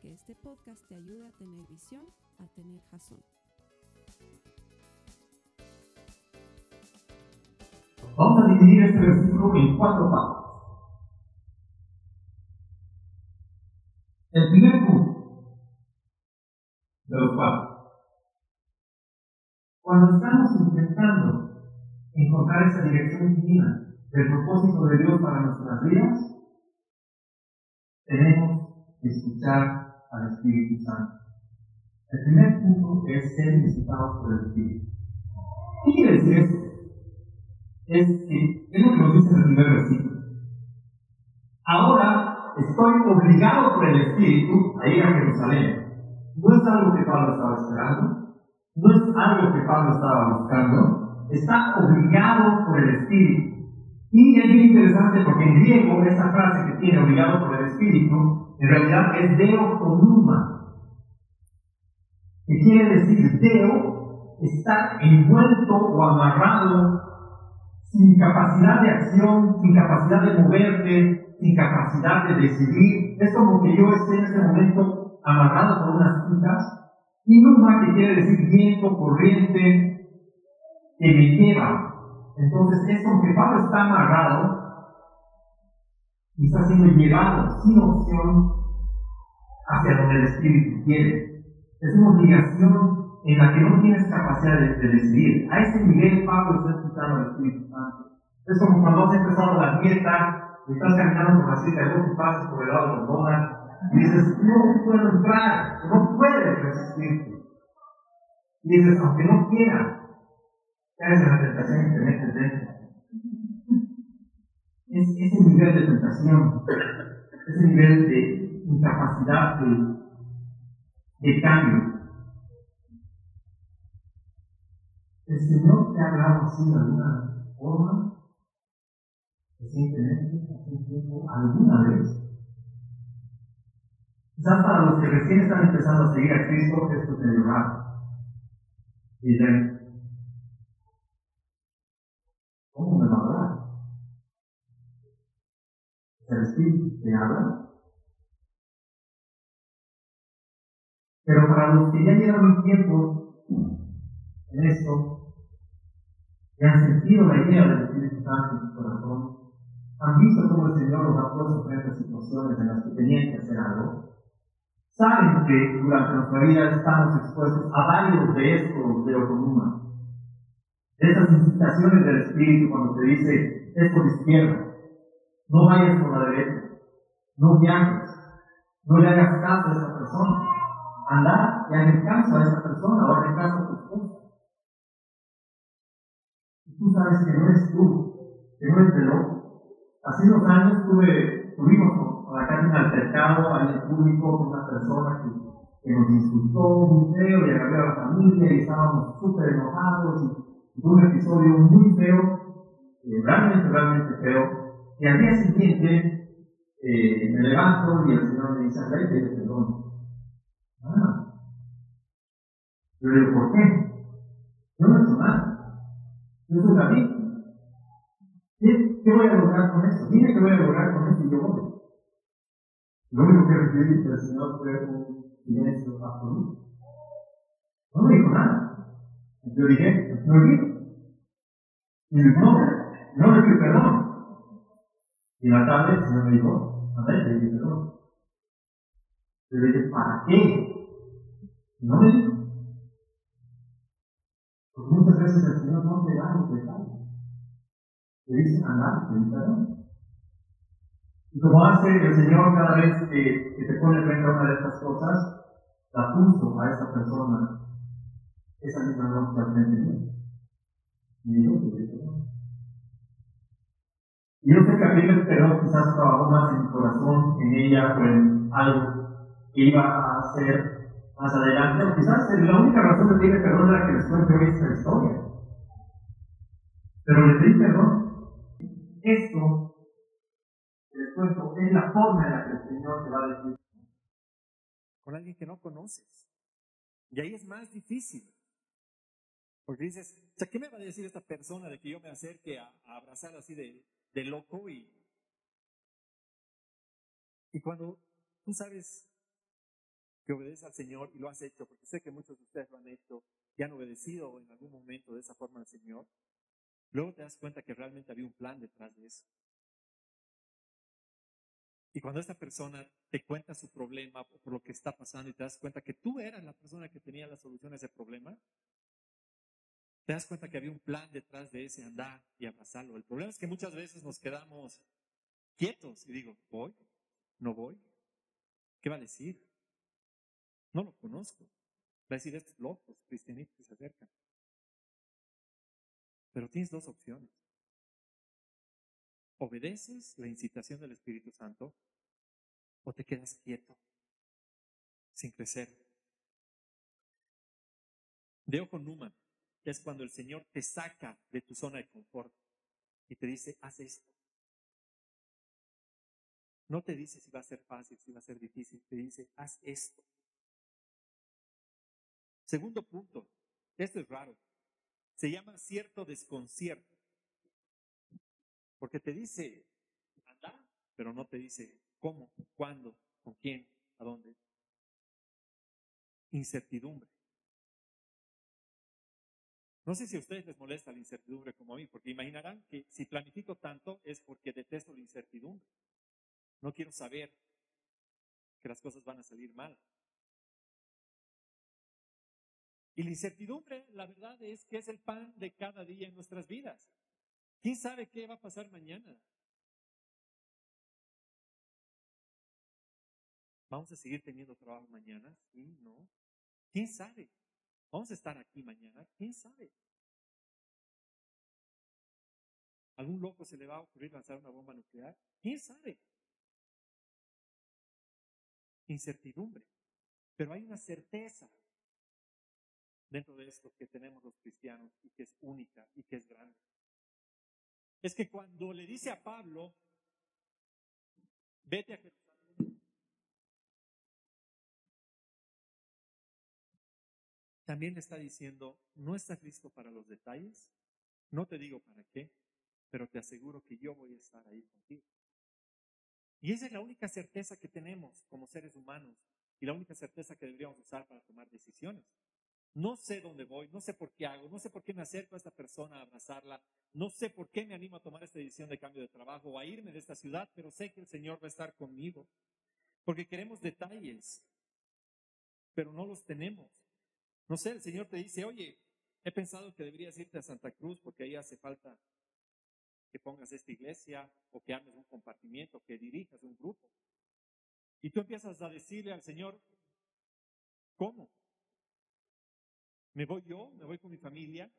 que este podcast te ayude a tener visión, a tener jazón. Vamos a dividir este versículo en cuatro partes. El primer punto de los cuatro. Cuando estamos intentando encontrar esa dirección divina del propósito de Dios para nuestras vidas, tenemos que escuchar al Espíritu Santo. El primer punto es ser visitados por el Espíritu. ¿Qué quiere decir esto? Es que es lo que nos dice en el primer versículo. Ahora estoy obligado por el Espíritu a ir a Jerusalén. No es algo que Pablo estaba esperando, no es algo que Pablo estaba buscando, está obligado por el Espíritu. Y es bien interesante porque en griego esa frase que tiene obligado por el Espíritu en realidad es deo conuma, que quiere decir deo estar envuelto o amarrado, sin capacidad de acción, sin capacidad de moverte, sin capacidad de decidir. Es como que yo esté en ese momento amarrado por unas cintas, y numa que quiere decir viento, corriente, que me lleva. Entonces es como que Pablo está amarrado y está siendo llevado sin opción hacia donde el Espíritu quiere. Es una obligación en la que no tienes capacidad de, decidir. A ese nivel Pablo está escuchando al Espíritu Santo. Es como cuando has empezado la dieta estás caminando por la cita y vos pasas por el lado de donas y dices, no puedo entrar, no puedes resistirte. Y dices, aunque no quiera, caes en la tentación y te metes dentro nivel de tentación, ese nivel de incapacidad de, cambio. El Señor te ha hablado así de alguna forma, recientemente, hace un tiempo, alguna vez. Quizás para los que recién están empezando a seguir a Cristo, esto te raro. Dicen, el Espíritu te habla. Pero para los que ya llevan un tiempo en esto, que han sentido la idea del Espíritu Santo en su corazón, han visto cómo el Señor los ha puesto frente a situaciones en las que tenían que hacer algo, saben que durante nuestra vida estamos expuestos a varios de estos de Oconuma, de esas incitaciones del Espíritu cuando te dice, es por izquierda, no vayas por la derecha. No viajes. No le hagas caso a esa persona. Anda y hagas caso a esa persona o hagas caso a tu esposa. Y tú sabes que no eres tú, que no eres de. Hace unos años tuve, tuvimos por acá un altercado en el público con una persona que, nos insultó muy feo y agarró a la familia y estábamos súper enojados y, un episodio muy feo, eh, realmente, realmente feo. Y al día siguiente eh, me levanto y el Señor me dice, anda y pide perdón. Ah. Yo le digo, ¿por qué? Yo no he hecho nada. Yo soy víctima. ¿Qué, ¿Qué voy a lograr con eso? Dime qué voy a lograr con eso y yo voy. Lo único que recibí del Señor fue un silencio absoluto. No me dijo nada. Yo dije, me olvido. Y no, no le pido perdón. Y la tarde el Señor me dijo, a ver, le dije, perdón. Le dije, ¿para qué? no me dijo. Porque muchas veces el Señor no te da los detalles. Te dice, anda, te perdón. Y como hace el Señor cada vez que, te pone frente a una de estas cosas, la puso a esa persona esa misma noche al frente de mí. Me dijo, te perdón. Y yo sé que aquel perdón quizás trabajó más en mi corazón, en ella o en algo que iba a hacer más adelante, o quizás la única razón de pedir perdón era que les cuente esta historia. Pero le pedí perdón. Esto, les cuento, es la forma en la que el Señor te va a decir. Con alguien que no conoces. Y ahí es más difícil. Porque dices, ¿qué me va a decir esta persona de que yo me acerque a, abrazar así de, de loco? Y, y cuando tú sabes que obedeces al Señor y lo has hecho, porque sé que muchos de ustedes lo han hecho y han obedecido en algún momento de esa forma al Señor, luego te das cuenta que realmente había un plan detrás de eso. Y cuando esta persona te cuenta su problema por lo que está pasando y te das cuenta que tú eras la persona que tenía la solución a ese problema, te das cuenta que había un plan detrás de ese andar y abrazarlo. El problema es que muchas veces nos quedamos quietos y digo, ¿voy? ¿No voy? ¿Qué va a decir? No lo conozco. Va a decir estos locos, cristianitos que se acercan. Pero tienes dos opciones. ¿Obedeces la incitación del Espíritu Santo o te quedas quieto, sin crecer? De ojo Numa es cuando el Señor te saca de tu zona de confort y te dice, haz esto. No te dice si va a ser fácil, si va a ser difícil, te dice, haz esto. Segundo punto, esto es raro, se llama cierto desconcierto. Porque te dice, anda, pero no te dice cómo, cuándo, con quién, a dónde. Incertidumbre. No sé si a ustedes les molesta la incertidumbre como a mí, porque imaginarán que si planifico tanto es porque detesto la incertidumbre. No quiero saber que las cosas van a salir mal. Y la incertidumbre, la verdad es que es el pan de cada día en nuestras vidas. ¿Quién sabe qué va a pasar mañana? ¿Vamos a seguir teniendo trabajo mañana? Sí, no. ¿Quién sabe? ¿Vamos a estar aquí mañana? ¿Quién sabe? ¿Algún loco se le va a ocurrir lanzar una bomba nuclear? ¿Quién sabe? Incertidumbre. Pero hay una certeza dentro de esto que tenemos los cristianos y que es única y que es grande. Es que cuando le dice a Pablo, vete a Jerusalén, también le está diciendo, no estás listo para los detalles, no te digo para qué, pero te aseguro que yo voy a estar ahí contigo. Y esa es la única certeza que tenemos como seres humanos y la única certeza que deberíamos usar para tomar decisiones. No sé dónde voy, no sé por qué hago, no sé por qué me acerco a esta persona a abrazarla, no sé por qué me animo a tomar esta decisión de cambio de trabajo o a irme de esta ciudad, pero sé que el Señor va a estar conmigo. Porque queremos detalles, pero no los tenemos. No sé, el Señor te dice, oye, he pensado que deberías irte a Santa Cruz porque ahí hace falta que pongas esta iglesia o que armes un compartimiento, que dirijas un grupo. Y tú empiezas a decirle al Señor, ¿cómo? Me voy yo, me voy con mi familia,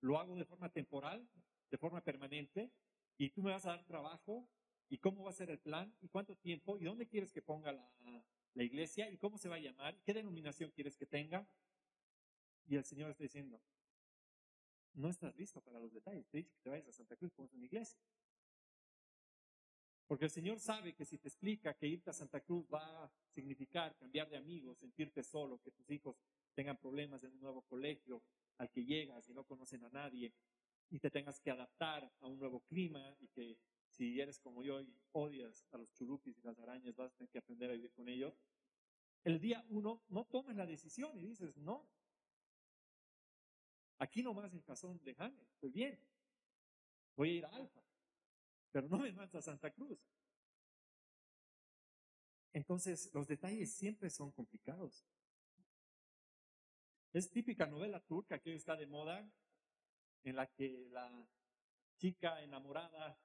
lo hago de forma temporal, de forma permanente, y tú me vas a dar trabajo, y cómo va a ser el plan, y cuánto tiempo, y dónde quieres que ponga la, iglesia, y cómo se va a llamar, qué denominación quieres que tenga. Y el Señor está diciendo, no estás listo para los detalles, te he dicho que te vayas a Santa Cruz, pongas una iglesia. Porque el Señor sabe que si te explica que irte a Santa Cruz va a significar cambiar de amigos, sentirte solo, que tus hijos tengan problemas en un nuevo colegio al que llegas y no conocen a nadie y te tengas que adaptar a un nuevo clima y que si eres como yo y odias a los churupis y las arañas vas a tener que aprender a vivir con ellos. El día uno no tomas la decisión y dices, no, aquí nomás en Cazón de Jane, estoy bien, voy a ir a Alfa, pero no me mandas a Santa Cruz. Entonces, los detalles siempre son complicados. Es típica novela turca que hoy está de moda, en la que la chica enamorada,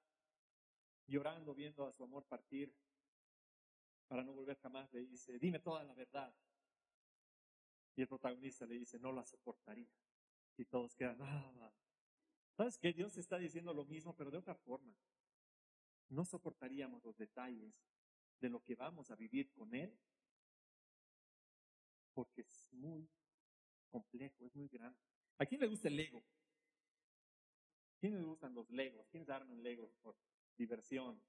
llorando, viendo a su amor partir, para no volver jamás, le dice, dime toda la verdad. Y el protagonista le dice, no la soportaría. Y todos quedan, ah, ¿sabes que Dios está diciendo lo mismo, pero de otra forma. No soportaríamos los detalles de lo que vamos a vivir con Él porque es muy complejo, es muy grande. ¿A quién le gusta el Lego? ¿A quién le gustan los Legos? ¿Quiénes arman Legos por diversión?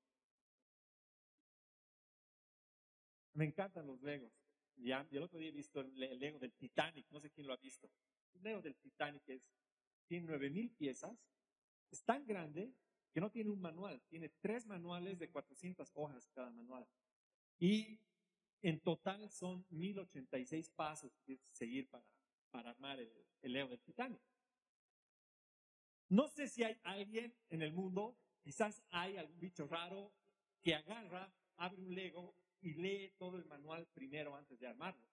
Me encantan los Legos. Ya, el otro día he visto el, Lego del Titanic, no sé quién lo ha visto. Lego del Titanic es, tiene 9000 piezas, es tan grande que no tiene un manual, tiene tres manuales de 400 hojas cada manual. Y en total son 1086 pasos que seguir para, para armar el, el Lego del Titanic. No sé si hay alguien en el mundo, quizás hay algún bicho raro que agarra, abre un Lego y lee todo el manual primero antes de armarlo.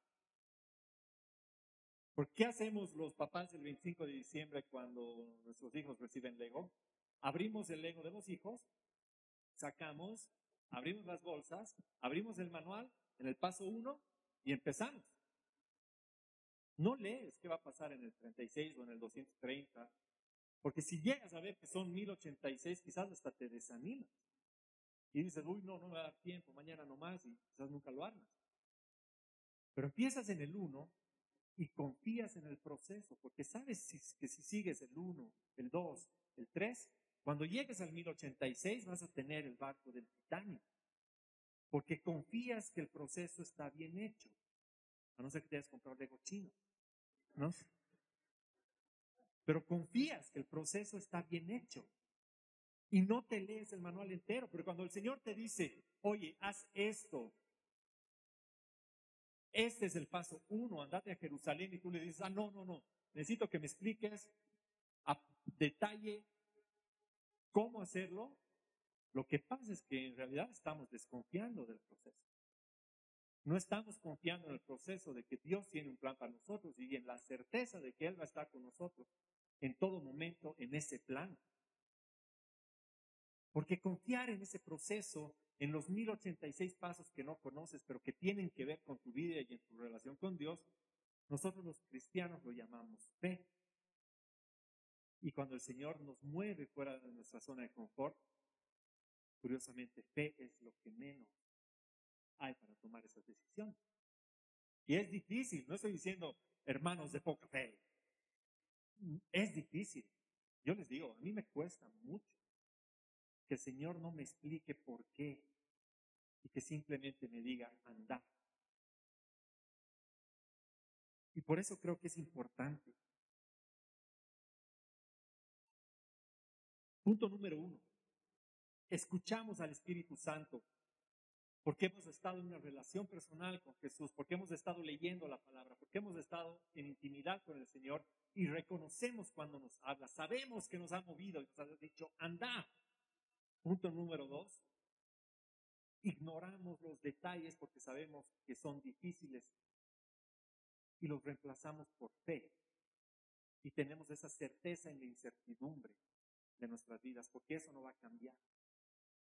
¿Por qué hacemos los papás el 25 de diciembre cuando nuestros hijos reciben Lego? Abrimos el Lego de los hijos, sacamos, abrimos las bolsas, abrimos el manual en el paso 1 y empezamos. No lees qué va a pasar en el 36 o en el 230, porque si llegas a ver que son 1086, quizás hasta te desanimas. Y dices, uy, no, no me va a dar tiempo, mañana nomás, y quizás nunca lo armas. Pero empiezas en el 1 y confías en el proceso, porque sabes que si sigues el 1, el 2, el 3, cuando llegues al 1086 vas a tener el barco del Titanic, porque confías que el proceso está bien hecho, a no ser que te hayas comprado Lego chino, ¿no? Pero confías que el proceso está bien hecho y no te lees el manual entero, pero cuando el Señor te dice, oye, haz esto, este es el paso uno, andate a Jerusalén y tú le dices, ah, no, no, no, necesito que me expliques a detalle cómo hacerlo. Lo que pasa es que en realidad estamos desconfiando del proceso. No estamos confiando en el proceso de que Dios tiene un plan para nosotros y en la certeza de que Él va a estar con nosotros en todo momento en ese plan. Porque confiar en ese proceso, en los 1086 pasos que no conoces, pero que tienen que ver con tu vida y en tu relación con Dios, nosotros los cristianos lo llamamos fe. Y cuando el Señor nos mueve fuera de nuestra zona de confort, curiosamente, fe es lo que menos hay para tomar esas decisiones. Y es difícil, no estoy diciendo hermanos de poca fe. Es difícil. Yo les digo, a mí me cuesta mucho que el Señor no me explique por qué y que simplemente me diga, anda. Y por eso creo que es importante. Punto número uno. Escuchamos al Espíritu Santo porque hemos estado en una relación personal con Jesús, porque hemos estado leyendo la palabra, porque hemos estado en intimidad con el Señor y reconocemos cuando nos habla. Sabemos que nos ha movido y nos ha dicho, anda, Punto número dos, ignoramos los detalles porque sabemos que son difíciles y los reemplazamos por fe. Y tenemos esa certeza en la incertidumbre de nuestras vidas, porque eso no va a cambiar.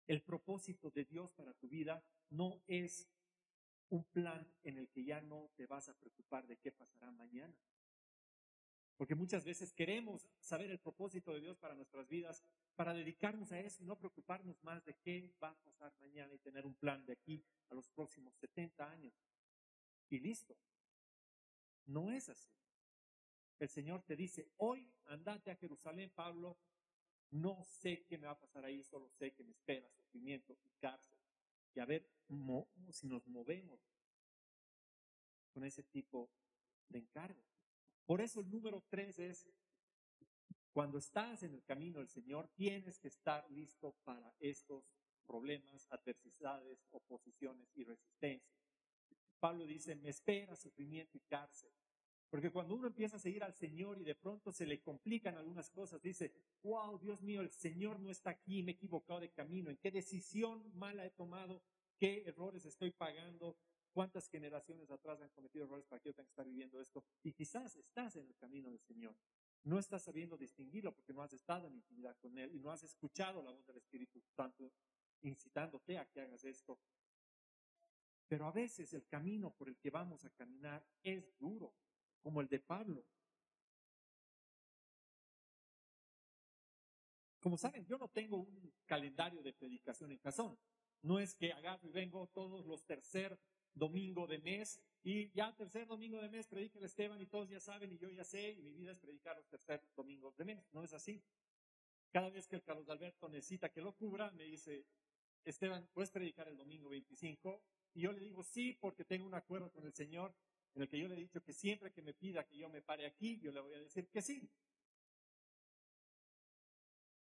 El propósito de Dios para tu vida no es un plan en el que ya no te vas a preocupar de qué pasará mañana. Porque muchas veces queremos saber el propósito de Dios para nuestras vidas, para dedicarnos a eso y no preocuparnos más de qué va a pasar mañana y tener un plan de aquí a los próximos 70 años. Y listo. No es así. El Señor te dice, hoy andate a Jerusalén, Pablo, no sé qué me va a pasar ahí, solo sé que me espera sufrimiento y cárcel. Y a ver si nos movemos con ese tipo de encargo. Por eso el número tres es, cuando estás en el camino del Señor, tienes que estar listo para estos problemas, adversidades, oposiciones y resistencias. Pablo dice, me espera sufrimiento y cárcel. Porque cuando uno empieza a seguir al Señor y de pronto se le complican algunas cosas, dice, wow, Dios mío, el Señor no está aquí, me he equivocado de camino, en qué decisión mala he tomado, qué errores estoy pagando, ¿Cuántas generaciones atrás han cometido errores para que yo tenga que estar viviendo esto? Y quizás estás en el camino del Señor. No estás sabiendo distinguirlo porque no has estado en intimidad con Él y no has escuchado la voz del Espíritu Santo incitándote a que hagas esto. Pero a veces el camino por el que vamos a caminar es duro, como el de Pablo. Como saben, yo no tengo un calendario de predicación en casón. No es que agarro y vengo todos los tercer domingo de mes y ya tercer domingo de mes predica el Esteban y todos ya saben y yo ya sé y mi vida es predicar los tercer domingos de mes. No es así. Cada vez que el Carlos Alberto necesita que lo cubra, me dice, Esteban, ¿puedes predicar el domingo 25? Y yo le digo, sí, porque tengo un acuerdo con el Señor en el que yo le he dicho que siempre que me pida que yo me pare aquí, yo le voy a decir que sí.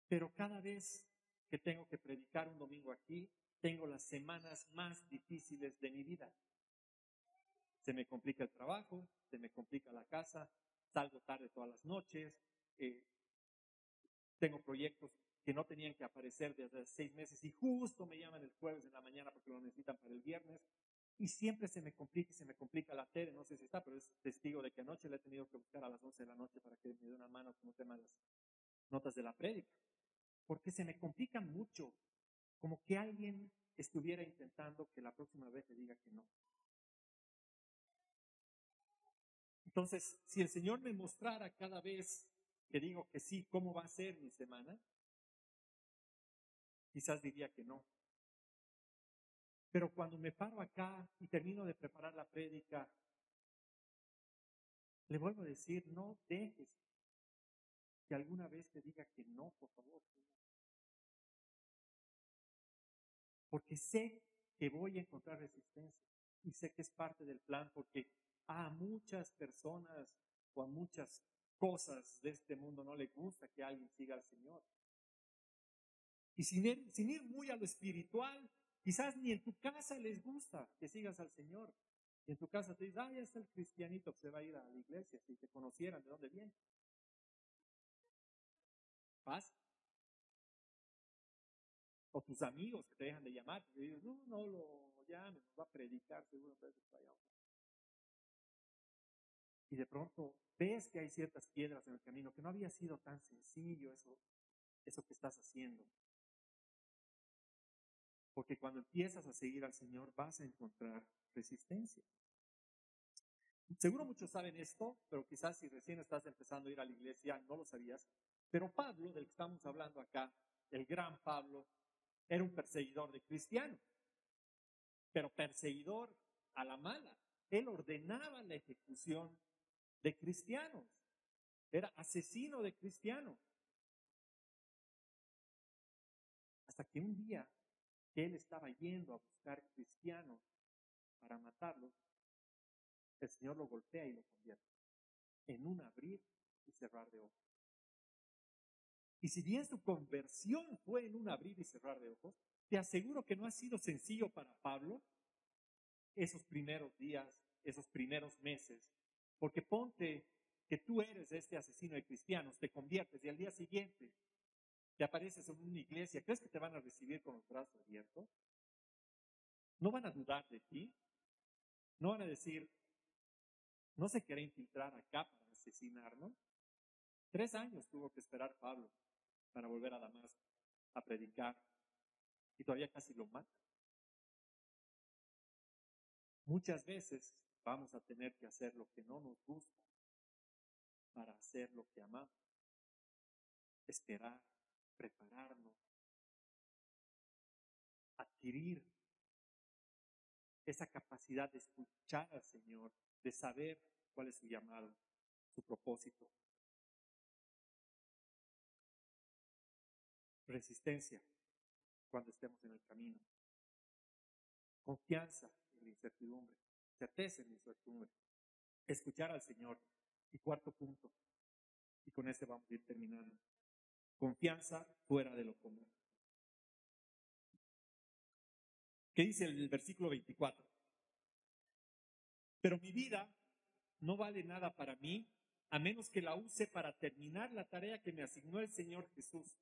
Pero cada vez que tengo que predicar un domingo aquí, tengo las semanas más difíciles de mi vida. Se me complica el trabajo, se me complica la casa, salgo tarde todas las noches, eh, tengo proyectos que no tenían que aparecer desde hace seis meses y justo me llaman el jueves en la mañana porque lo necesitan para el viernes. Y siempre se me complica se me complica la tele, no sé si está, pero es testigo de que anoche le he tenido que buscar a las 11 de la noche para que me dé una mano con un tema de las notas de la prédica. Porque se me complica mucho, como que alguien estuviera intentando que la próxima vez le diga que no. Entonces, si el Señor me mostrara cada vez que digo que sí, ¿cómo va a ser mi semana? Quizás diría que no. Pero cuando me paro acá y termino de preparar la prédica, le vuelvo a decir, no dejes que alguna vez te diga que no, por favor. Porque sé que voy a encontrar resistencia y sé que es parte del plan porque a muchas personas o a muchas cosas de este mundo no le gusta que alguien siga al Señor. Y sin ir, sin ir muy a lo espiritual, quizás ni en tu casa les gusta que sigas al Señor. Y en tu casa te dices, ah, ya está el cristianito que se va a ir a la iglesia, si te conocieran de dónde viene. Paz. O tus amigos que te dejan de llamar, y dices, no, no lo llames, nos va a predicar, seguro Y de pronto ves que hay ciertas piedras en el camino, que no había sido tan sencillo eso, eso que estás haciendo. Porque cuando empiezas a seguir al Señor vas a encontrar resistencia. Seguro muchos saben esto, pero quizás si recién estás empezando a ir a la iglesia no lo sabías. Pero Pablo, del que estamos hablando acá, el gran Pablo, era un perseguidor de cristianos, pero perseguidor a la mala. Él ordenaba la ejecución de cristianos, era asesino de cristianos. Hasta que un día que él estaba yendo a buscar cristianos para matarlos, el Señor lo golpea y lo convierte en un abrir y cerrar de ojos. Y si bien su conversión fue en un abrir y cerrar de ojos, te aseguro que no ha sido sencillo para Pablo esos primeros días, esos primeros meses, porque ponte que tú eres este asesino de cristianos, te conviertes y al día siguiente te apareces en una iglesia, ¿crees que te van a recibir con los brazos abiertos? ¿No van a dudar de ti? ¿No van a decir, no se quiere infiltrar acá para asesinarnos? Tres años tuvo que esperar Pablo para volver a Damasco a predicar y todavía casi lo mata. Muchas veces vamos a tener que hacer lo que no nos gusta para hacer lo que amamos. Esperar, prepararnos, adquirir esa capacidad de escuchar al Señor, de saber cuál es su llamado, su propósito. Resistencia cuando estemos en el camino. Confianza en la incertidumbre. Certeza en la incertidumbre. Escuchar al Señor. Y cuarto punto. Y con este vamos a ir terminando. Confianza fuera de lo común. ¿Qué dice el versículo 24? Pero mi vida no vale nada para mí a menos que la use para terminar la tarea que me asignó el Señor Jesús.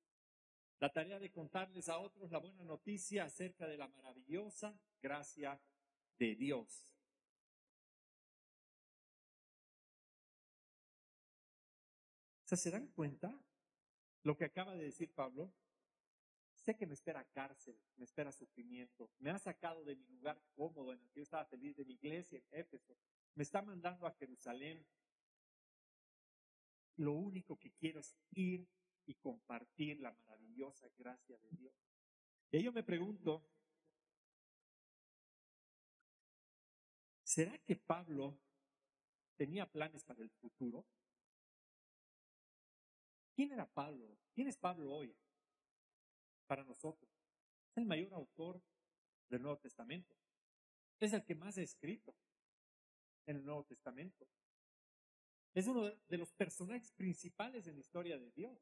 La tarea de contarles a otros la buena noticia acerca de la maravillosa gracia de Dios. ¿Se dan cuenta? Lo que acaba de decir Pablo, sé que me espera cárcel, me espera sufrimiento, me ha sacado de mi lugar cómodo en el que yo estaba feliz de mi iglesia en Éfeso, me está mandando a Jerusalén. Lo único que quiero es ir y compartir la maravillosa gracia de Dios. Y yo me pregunto, ¿Será que Pablo tenía planes para el futuro? ¿Quién era Pablo? ¿Quién es Pablo hoy para nosotros? Es el mayor autor del Nuevo Testamento. Es el que más ha escrito en el Nuevo Testamento. Es uno de los personajes principales en la historia de Dios.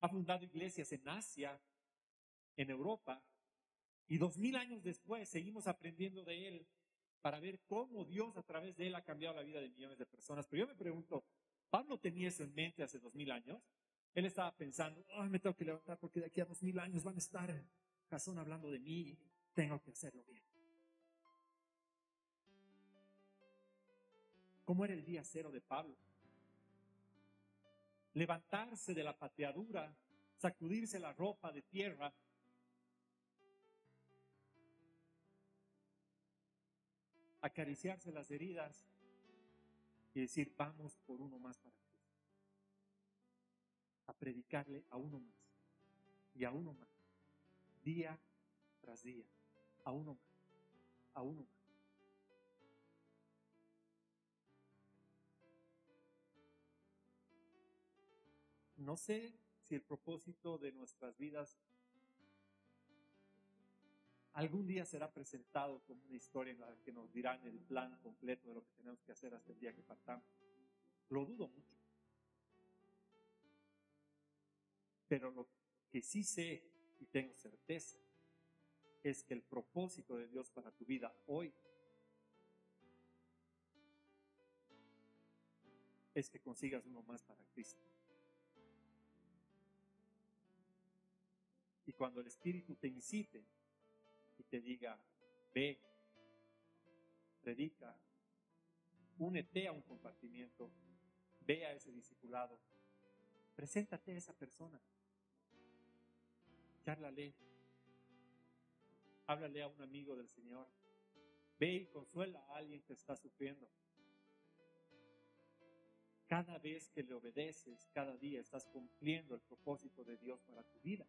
Ha fundado iglesias en Asia, en Europa, y dos mil años después seguimos aprendiendo de él para ver cómo Dios a través de él ha cambiado la vida de millones de personas. Pero yo me pregunto, ¿Pablo tenía eso en mente hace dos mil años? Él estaba pensando, ay, me tengo que levantar porque de aquí a dos mil años van a estar Jasón hablando de mí, tengo que hacerlo bien. ¿Cómo era el día cero de Pablo? Levantarse de la pateadura, sacudirse la ropa de tierra acariciarse las heridas y decir, vamos por uno más para Cristo. A predicarle a uno más y a uno más, día tras día, a uno más, a uno más. No sé si el propósito de nuestras vidas algún día será presentado como una historia en la que nos dirán el plan completo de lo que tenemos que hacer hasta el día que partamos. Lo dudo mucho. Pero lo que sí sé y tengo certeza es que el propósito de Dios para tu vida hoy es que consigas uno más para Cristo. Cuando el Espíritu te incite y te diga, ve, predica, únete a un compartimiento, ve a ese discipulado, preséntate a esa persona, charlale, háblale a un amigo del Señor, ve y consuela a alguien que está sufriendo. Cada vez que le obedeces, cada día estás cumpliendo el propósito de Dios para tu vida.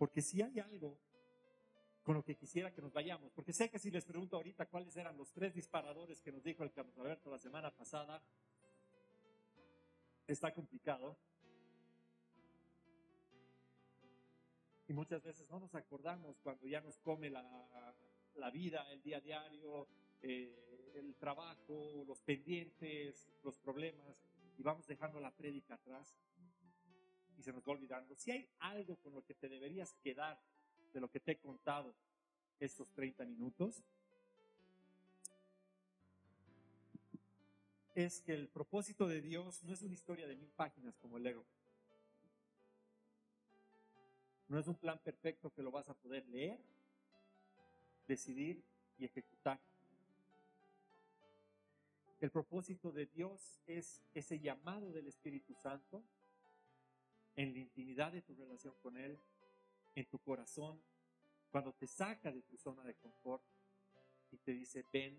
Porque si hay algo con lo que quisiera que nos vayamos, porque sé que si les pregunto ahorita cuáles eran los tres disparadores que nos dijo el Carlos Alberto la semana pasada, está complicado. Y muchas veces no nos acordamos cuando ya nos come la, vida, el día diario, eh, el trabajo, los pendientes, los problemas, y vamos dejando la prédica atrás y se nos va olvidando. Si hay algo con lo que te deberías quedar de lo que te he contado estos 30 minutos, es que el propósito de Dios no es una historia de mil páginas como el ego. No es un plan perfecto que lo vas a poder leer, decidir y ejecutar. El propósito de Dios es ese llamado del Espíritu Santo en la intimidad de tu relación con Él, en tu corazón, cuando te saca de tu zona de confort y te dice, ven,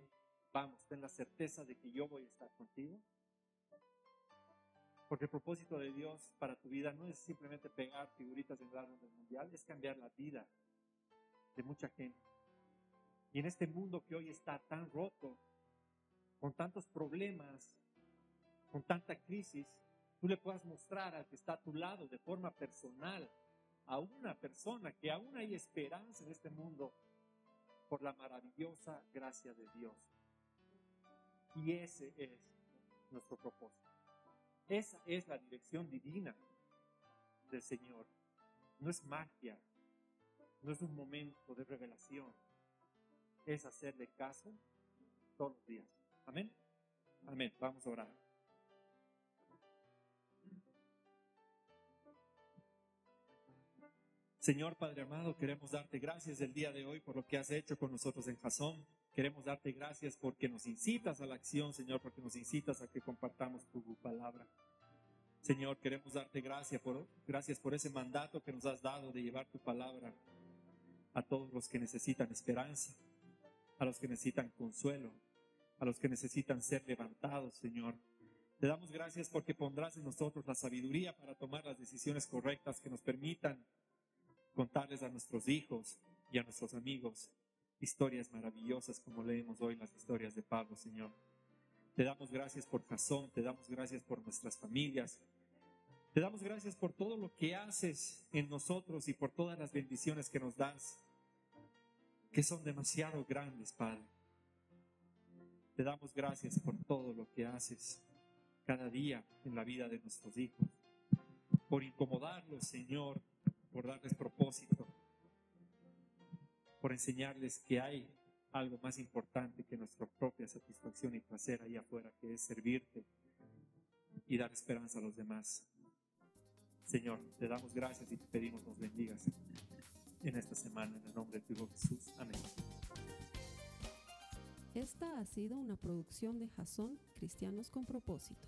vamos, ten la certeza de que yo voy a estar contigo. Porque el propósito de Dios para tu vida no es simplemente pegar figuritas en el álbum del mundial, es cambiar la vida de mucha gente. Y en este mundo que hoy está tan roto, con tantos problemas, con tanta crisis, tú le puedas mostrar al que está a tu lado de forma personal a una persona que aún hay esperanza en este mundo por la maravillosa gracia de Dios. Y ese es nuestro propósito. Esa es la dirección divina del Señor. No es magia, no es un momento de revelación, es hacerle caso todos los días. Amén. Amén. Vamos a orar. Señor Padre amado, queremos darte gracias el día de hoy por lo que has hecho con nosotros en Jasón. Queremos darte gracias porque nos incitas a la acción, Señor, porque nos incitas a que compartamos tu palabra. Señor, queremos darte gracias por, gracias por ese mandato que nos has dado de llevar tu palabra a todos los que necesitan esperanza, a los que necesitan consuelo, a los que necesitan ser levantados, Señor. Te damos gracias porque pondrás en nosotros la sabiduría para tomar las decisiones correctas que nos permitan contarles a nuestros hijos y a nuestros amigos historias maravillosas como leemos hoy las historias de Pablo, Señor. Te damos gracias por Jasón, te damos gracias por nuestras familias, te damos gracias por todo lo que haces en nosotros y por todas las bendiciones que nos das, que son demasiado grandes, Padre. Te damos gracias por todo lo que haces cada día en la vida de nuestros hijos, por incomodarlos, Señor, por darles propósito, por enseñarles que hay algo más importante que nuestra propia satisfacción y placer ahí afuera, que es servirte y dar esperanza a los demás. Señor, te damos gracias y te pedimos nos bendigas en esta semana en el nombre de tu Hijo Jesús. Amén. Esta ha sido una producción de Jason Cristianos con Propósito.